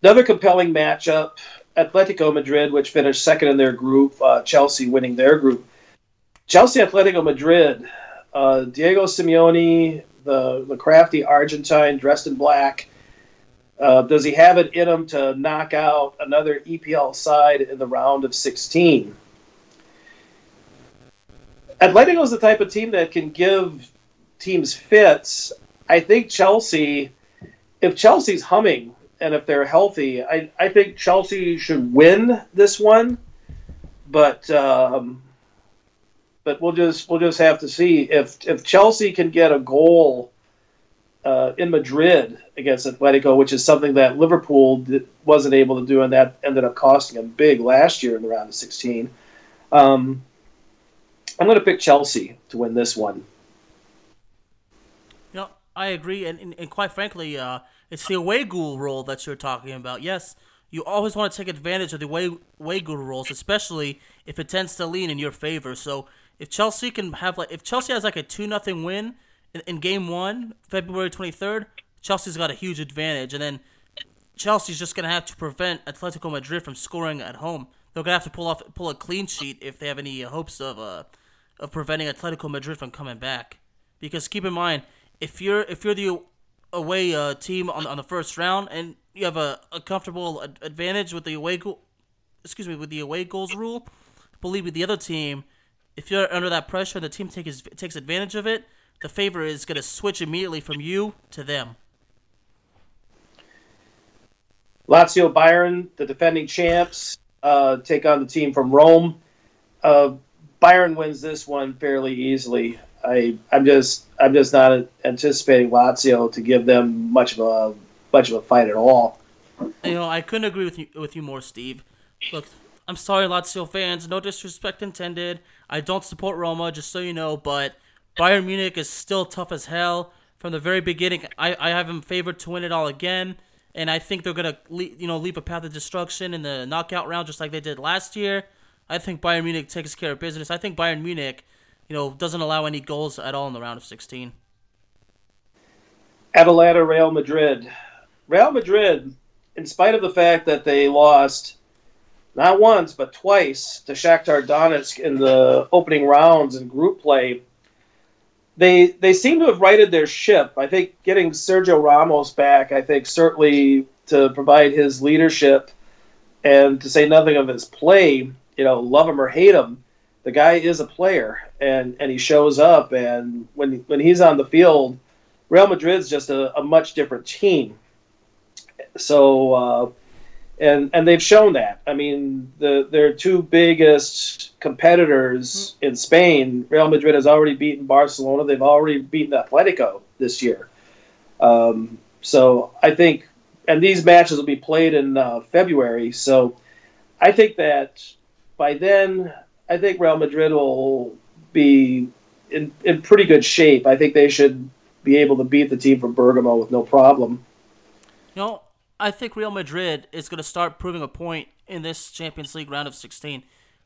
Another compelling matchup: Atletico Madrid, which finished second in their group, uh, Chelsea winning their group. Chelsea Atletico Madrid, uh, Diego Simeone, the the crafty Argentine dressed in black uh, does he have it in him to knock out another EPL side in the round of 16? Atletico is the type of team that can give teams fits. I think Chelsea, if Chelsea's humming and if they're healthy, I, I think Chelsea should win this one. But um, but we'll just we'll just have to see if if Chelsea can get a goal uh, in Madrid against Atletico, which is something that Liverpool wasn't able to do, and that ended up costing them big last year in the round of 16. Um, I'm going to pick Chelsea to win this one. I agree, and, and, and quite frankly, uh, it's the away goal role that you're talking about. Yes, you always want to take advantage of the way way good rules, especially if it tends to lean in your favor. So if Chelsea can have like if Chelsea has like a two nothing win in, in game one, February twenty third, Chelsea's got a huge advantage, and then Chelsea's just gonna have to prevent Atletico Madrid from scoring at home. They're gonna have to pull off pull a clean sheet if they have any hopes of uh of preventing Atletico Madrid from coming back. Because keep in mind, if you're if you're the away uh, team on on the first round and you have a, a comfortable ad- advantage with the away goal, excuse me, with the away goals rule, believe me, the other team, if you're under that pressure, and the team takes takes advantage of it. The favor is gonna switch immediately from you to them. Lazio Bayern, the defending champs, uh, take on the team from Rome. Uh, Bayern wins this one fairly easily. I I'm just I'm just not anticipating Lazio to give them much of a much of a fight at all. You know, I couldn't agree with you with you more, Steve. Look, I'm sorry, Lazio fans. No disrespect intended. I don't support Roma, just so you know. But Bayern Munich is still tough as hell from the very beginning. I, I have them favored to win it all again, and I think they're gonna you know leave a path of destruction in the knockout round, just like they did last year. I think Bayern Munich takes care of business. I think Bayern Munich, you know, doesn't allow any goals at all in the round of 16. Atalanta, Real Madrid. Real Madrid, in spite of the fact that they lost not once but twice to Shakhtar Donetsk in the opening rounds and group play, they they seem to have righted their ship. I think getting Sergio Ramos back, I think certainly to provide his leadership and to say nothing of his play, you know, love him or hate him, the guy is a player and and he shows up and when when he's on the field, Real Madrid's just a, a much different team. So uh, and and they've shown that. I mean, the their two biggest competitors in Spain, Real Madrid has already beaten Barcelona. They've already beaten Atletico this year. Um, so I think, and these matches will be played in uh, February. So I think that by then, I think Real Madrid will be in, in pretty good shape. I think they should be able to beat the team from Bergamo with no problem. You know, I think Real Madrid is going to start proving a point in this Champions League round of 16.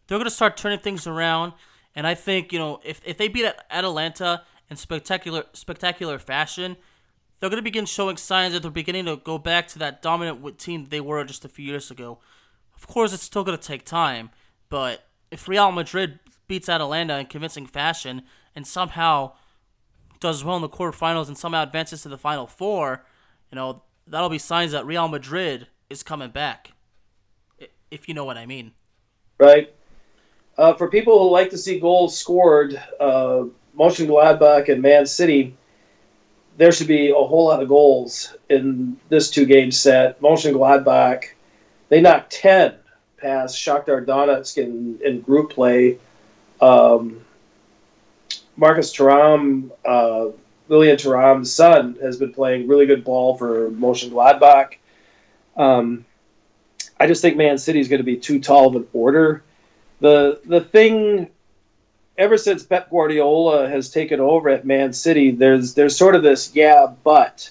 They're going to start turning things around, and I think you know if, if they beat Atalanta in spectacular spectacular fashion, they're going to begin showing signs that they're beginning to go back to that dominant team they were just a few years ago. Of course, it's still going to take time, but if Real Madrid beats Atalanta in convincing fashion and somehow does well in the quarterfinals and somehow advances to the final four, you know that'll be signs that Real Madrid is coming back. If you know what I mean. Right. Uh, for people who like to see goals scored, uh, Mönchengladbach and Man City, there should be a whole lot of goals in this two-game set. Mönchengladbach, they knocked 10 past Shakhtar Donetsk in, in group play. Um, Marcus Thuram, uh, Lilian Thuram's son, has been playing really good ball for Mönchengladbach. Um, I just think Man City is going to be too tall of an order. The the thing, ever since Pep Guardiola has taken over at Man City, there's there's sort of this yeah, but.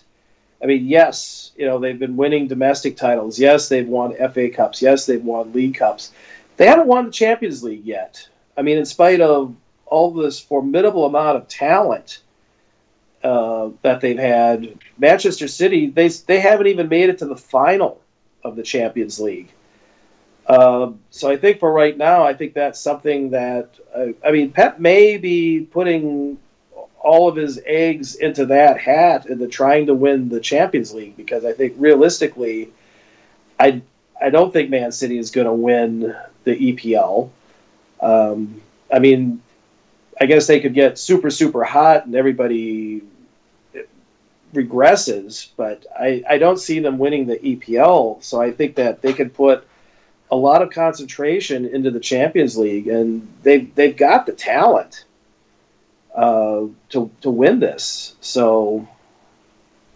I mean, yes, you know they've been winning domestic titles. Yes, they've won FA Cups. Yes, they've won League Cups. They haven't won the Champions League yet. I mean, in spite of all this formidable amount of talent uh, that they've had. Manchester City, they they haven't even made it to the final of the Champions League. Uh, so I think for right now, I think that's something that uh, I mean, Pep may be putting all of his eggs into that hat into trying to win the Champions League because I think realistically, I I don't think Man City is going to win the EPL. Um, I mean, I guess they could get super super hot and everybody regresses, but I, I don't see them winning the EPL. So I think that they could put a lot of concentration into the Champions League, and they've they've got the talent uh, to to win this. So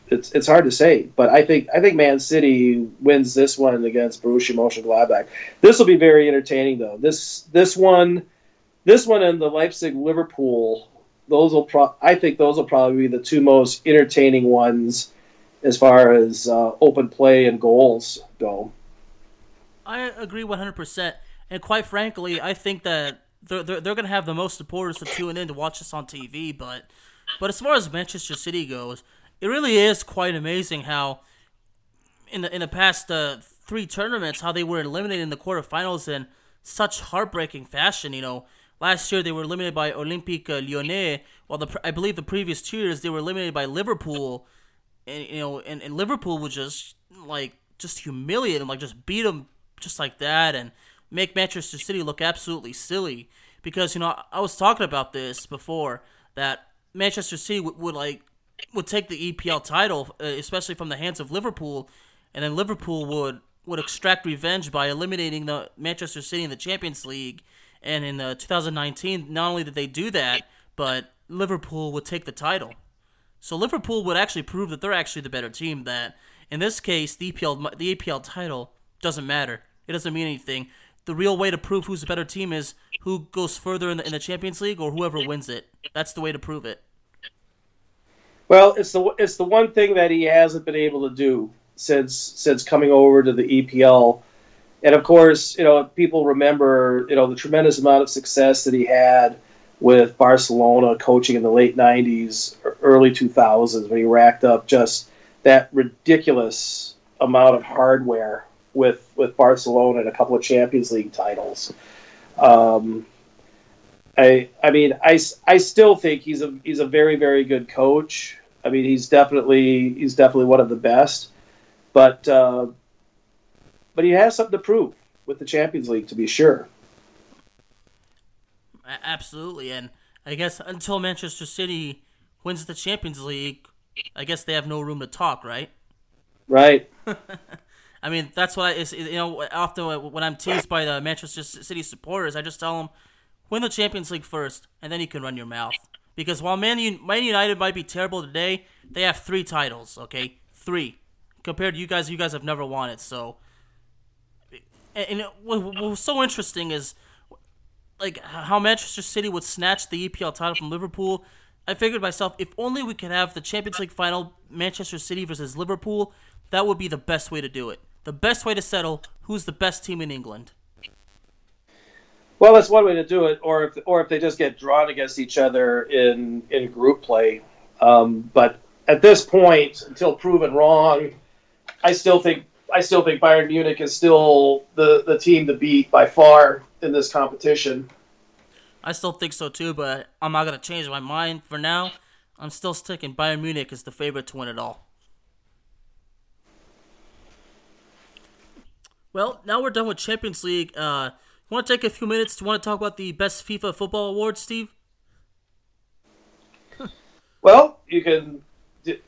it's it's hard to say, but I think I think Man City wins this one against Borussia Mönchengladbach. This will be very entertaining, though. This this one, this one, and the Leipzig Liverpool those will pro- I think those will probably be the two most entertaining ones as far as uh, open play and goals go. I agree 100%. And quite frankly, I think that they're, they're, they're going to have the most supporters to tune in to watch this on TV. But, but as far as Manchester City goes, it really is quite amazing how in the, in the past uh, three tournaments, how they were eliminated in the quarterfinals in such heartbreaking fashion. You know, last year they were eliminated by Olympique Lyonnais, while the I believe the previous two years they were eliminated by Liverpool. And you know, and, and Liverpool would just like just humiliate them, like just beat them just like that, and make Manchester City look absolutely silly. Because you know, I was talking about this before that Manchester City would, would like would take the EPL title, uh, especially from the hands of Liverpool, and then Liverpool would would extract revenge by eliminating the Manchester City in the Champions League. And in uh, 2019, not only did they do that, but Liverpool would take the title. So Liverpool would actually prove that they're actually the better team. That in this case, the EPL the EPL title doesn't matter. It doesn't mean anything. The real way to prove who's the better team is who goes further in the, in the Champions League or whoever wins it. That's the way to prove it. Well, it's the it's the one thing that he hasn't been able to do since since coming over to the EPL. And of course, you know, people remember, you know, the tremendous amount of success that he had with Barcelona coaching in the late 90s, early 2000s when he racked up just that ridiculous amount of hardware with with Barcelona and a couple of Champions League titles. Um, I I mean I, I still think he's a he's a very very good coach. I mean he's definitely he's definitely one of the best, but uh, but he has something to prove with the Champions League to be sure. Absolutely, and I guess until Manchester City wins the Champions League, I guess they have no room to talk, right? Right. I mean, that's what I, you know, often when I'm teased by the Manchester City supporters, I just tell them, win the Champions League first, and then you can run your mouth. Because while Man, Man United might be terrible today, they have three titles, okay? Three. Compared to you guys, you guys have never won it, so. And what was so interesting is, like, how Manchester City would snatch the EPL title from Liverpool. I figured myself, if only we could have the Champions League final, Manchester City versus Liverpool, that would be the best way to do it the best way to settle who's the best team in England. Well, that's one way to do it, or if or if they just get drawn against each other in in group play. Um, but at this point, until proven wrong, I still think I still think Bayern Munich is still the the team to beat by far in this competition. I still think so too, but I'm not gonna change my mind for now. I'm still sticking Bayern Munich is the favorite to win it all. Well, now we're done with Champions League. Uh, you want to take a few minutes to want to talk about the best FIFA football awards, Steve? well, you can.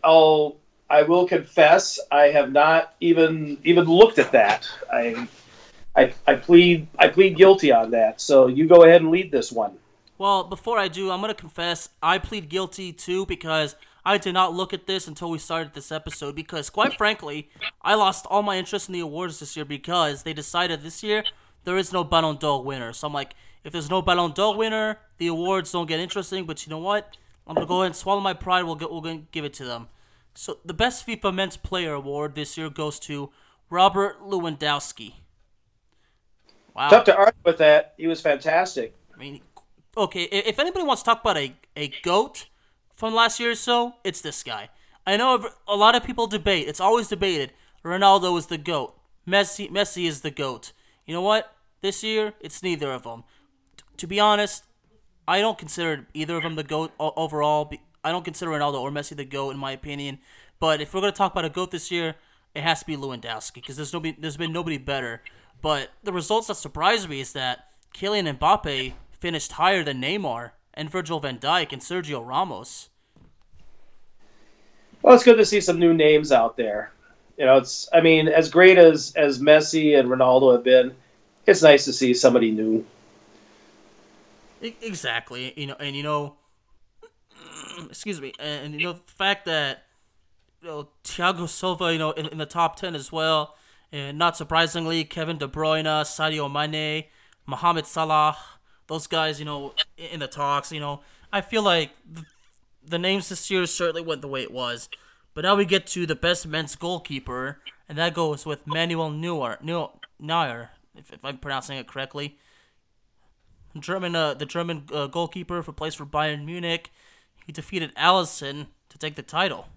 I'll. I will confess, I have not even even looked at that. I, I, I plead I plead guilty on that. So you go ahead and lead this one. Well, before I do, I'm gonna confess I plead guilty too because I did not look at this until we started this episode because, quite frankly, I lost all my interest in the awards this year because they decided this year there is no Ballon d'Or winner. So I'm like, if there's no Ballon d'Or winner, the awards don't get interesting. But you know what? I'm gonna go ahead and swallow my pride. We'll get, we're gonna give it to them. So the best FIFA Men's Player Award this year goes to Robert Lewandowski. Wow. Tough to argue with that. He was fantastic. I mean, okay, if anybody wants to talk about a, a GOAT, from last year or so, it's this guy. I know a lot of people debate. It's always debated. Ronaldo is the goat. Messi, Messi is the goat. You know what? This year, it's neither of them. T- to be honest, I don't consider either of them the goat overall. I don't consider Ronaldo or Messi the goat in my opinion. But if we're gonna talk about a goat this year, it has to be Lewandowski because there's nobody, there's been nobody better. But the results that surprised me is that Kylian Mbappe finished higher than Neymar and Virgil van Dijk and Sergio Ramos. Well, it's good to see some new names out there. You know, it's I mean, as great as as Messi and Ronaldo have been, it's nice to see somebody new. Exactly. You know, and you know, excuse me, and you know the fact that you know Thiago Silva, you know, in, in the top ten as well, and not surprisingly, Kevin De Bruyne, Sadio Mane, Mohamed Salah, those guys, you know, in the talks. You know, I feel like the names this year certainly went the way it was. But now we get to the best men's goalkeeper, and that goes with Manuel Neuer. Neuer Neuer, if, if I'm pronouncing it correctly. German, uh, the German uh, goalkeeper who plays for Bayern Munich, he defeated Alisson to take the title.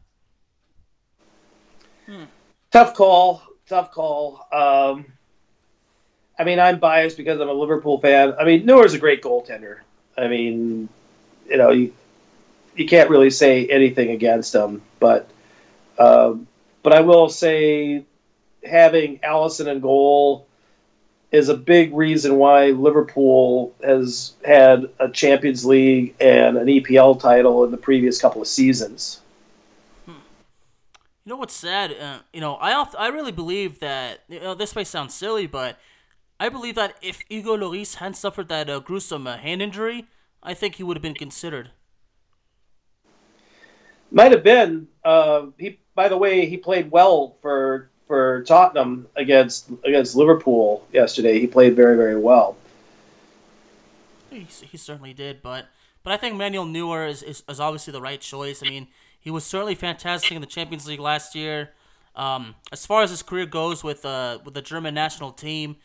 Hmm. Tough call. Tough call. Um, I mean, I'm biased because I'm a Liverpool fan. I mean, Neuer's a great goaltender. I mean, you know, you, you can't really say anything against him. But, um, but I will say, having Alisson in goal is a big reason why Liverpool has had a Champions League and an EPL title in the previous couple of seasons. You know what's sad? Uh, you know, I I really believe that you know this may sound silly, but I believe that if Hugo Lloris hadn't suffered that uh, gruesome uh, hand injury, I think he would have been considered. Might have been. Uh, he, by the way, he played well for for Tottenham against against Liverpool yesterday. He played very very well. He, he certainly did, but but I think Manuel Neuer is, is, is obviously the right choice. I mean he was certainly fantastic in the Champions League last year. Um, as far as his career goes with uh, with the German national team,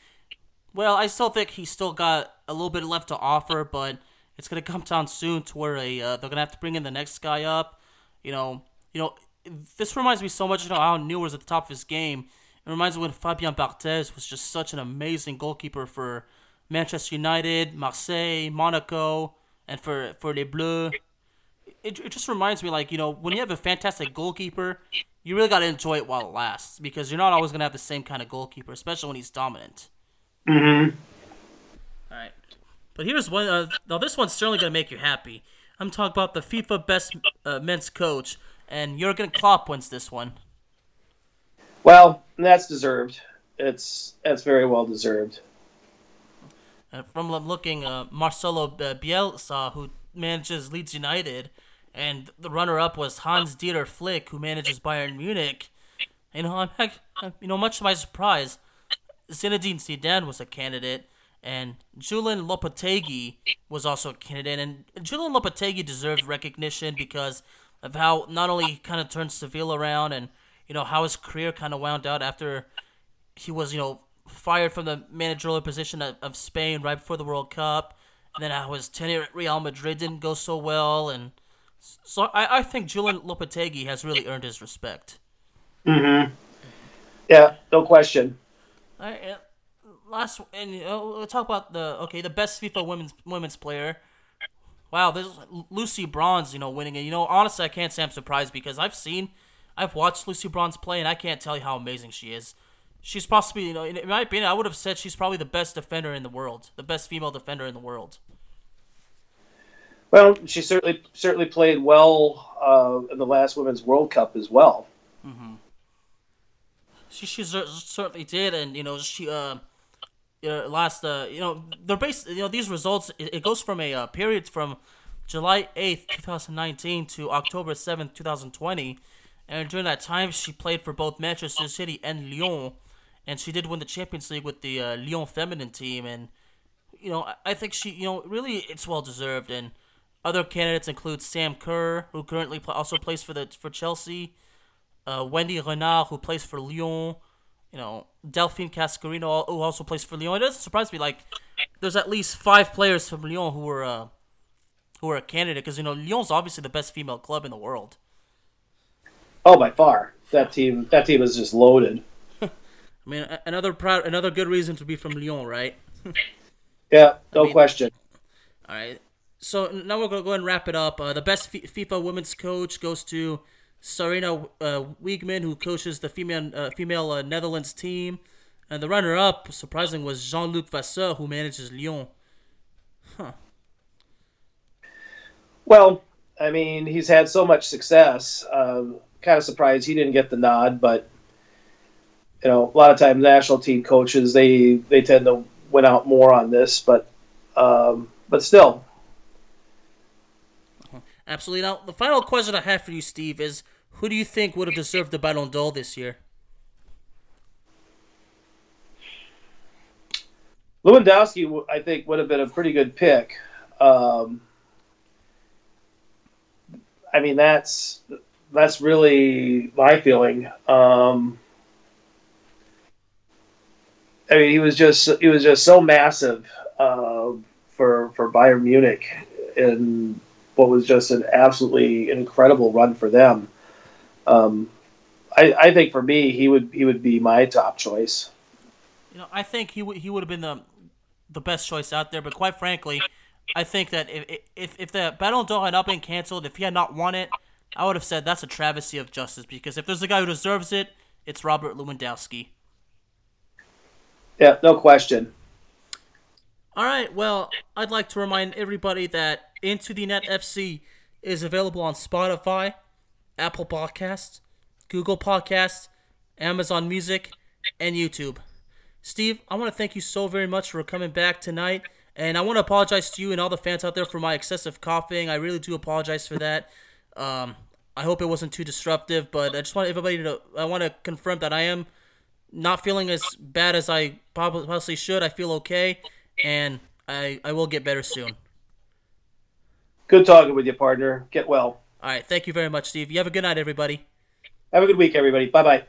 well, I still think he's still got a little bit left to offer, but it's gonna come down soon to where a uh, they're gonna have to bring in the next guy up. You know, you know, this reminds me so much of you know, how Neuer was at the top of his game. It reminds me when Fabian Barthez was just such an amazing goalkeeper for Manchester United, Marseille, Monaco, and for for Les Bleus it, it just reminds me like you know when you have a fantastic goalkeeper you really got to enjoy it while it lasts because you're not always going to have the same kind of goalkeeper especially when he's dominant. Mm-hmm. All right. But here's one uh, now this one's certainly going to make you happy i'm talking about the fifa best uh, men's coach and jurgen klopp wins this one. Well that's deserved. It's that's very well deserved. Uh, from looking uh, marcelo uh, bielsa who manages leeds united and the runner-up was Hans Dieter Flick, who manages Bayern Munich. You know, I'm, you know, much to my surprise, Zinedine Zidane was a candidate, and Julian Lopetegui was also a candidate. And Julian Lopetegui deserved recognition because of how not only he kind of turned Seville around, and you know how his career kind of wound out after he was, you know, fired from the managerial position of, of Spain right before the World Cup, and then how his tenure at Real Madrid didn't go so well, and so I, I think Julian Lopetegui has really earned his respect. Mm-hmm. Yeah, no question. All right, last and know, we'll talk about the okay the best FIFA women's women's player. Wow, this Lucy Bronze, you know, winning it. You know, honestly, I can't say I'm surprised because I've seen, I've watched Lucy Bronze play, and I can't tell you how amazing she is. She's possibly, you know, in my opinion, I would have said she's probably the best defender in the world, the best female defender in the world. Well, she certainly certainly played well uh, in the last Women's World Cup as well. Mm-hmm. She she certainly did, and you know she uh, uh last uh you know they're based you know these results it, it goes from a uh, period from July eighth two thousand nineteen to October seventh two thousand twenty, and during that time she played for both Manchester City and Lyon, and she did win the Champions League with the uh, Lyon feminine team, and you know I, I think she you know really it's well deserved and other candidates include Sam Kerr, who currently pl- also plays for the for Chelsea, uh, Wendy Renard, who plays for Lyon, you know, Delphine Cascarino, who also plays for Lyon. It doesn't surprise me. Like, there's at least five players from Lyon who were uh, who are a candidate because you know Lyon's obviously the best female club in the world. Oh, by far, that team that team is just loaded. I mean, another proud, another good reason to be from Lyon, right? yeah, no I mean, question. All right so now we're gonna go ahead and wrap it up. Uh, the best F- FIFA women's coach goes to Sarina uh, Wiegman, who coaches the female uh, female uh, Netherlands team, and the runner-up, surprising, was Jean-Luc Vasseur, who manages Lyon. Huh. Well, I mean, he's had so much success. Um, kind of surprised he didn't get the nod, but you know, a lot of times national team coaches they they tend to win out more on this, but um, but still, Absolutely. Now, the final question I have for you, Steve, is who do you think would have deserved the Ballon d'Or this year? Lewandowski, I think, would have been a pretty good pick. Um, I mean, that's that's really my feeling. Um, I mean, he was just he was just so massive uh, for for Bayern Munich in what was just an absolutely incredible run for them. Um, I, I think for me, he would he would be my top choice. You know, I think he would he would have been the the best choice out there. But quite frankly, I think that if if, if the Ballon d'Or had not been canceled, if he had not won it, I would have said that's a travesty of justice. Because if there's a guy who deserves it, it's Robert Lewandowski. Yeah, no question. All right. Well, I'd like to remind everybody that Into the Net FC is available on Spotify, Apple Podcasts, Google Podcasts, Amazon Music, and YouTube. Steve, I want to thank you so very much for coming back tonight. And I want to apologize to you and all the fans out there for my excessive coughing. I really do apologize for that. Um, I hope it wasn't too disruptive, but I just want everybody to. I want to confirm that I am not feeling as bad as I possibly should. I feel okay, and I I will get better soon. Good talking with you, partner. Get well. All right. Thank you very much, Steve. You have a good night, everybody. Have a good week, everybody. Bye bye.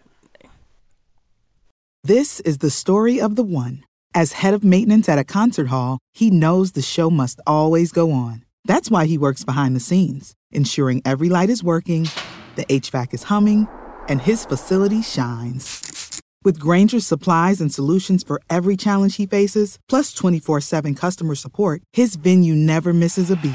This is the story of the one. As head of maintenance at a concert hall, he knows the show must always go on. That's why he works behind the scenes, ensuring every light is working, the HVAC is humming, and his facility shines. With Grainger's supplies and solutions for every challenge he faces, plus 24 7 customer support, his venue never misses a beat.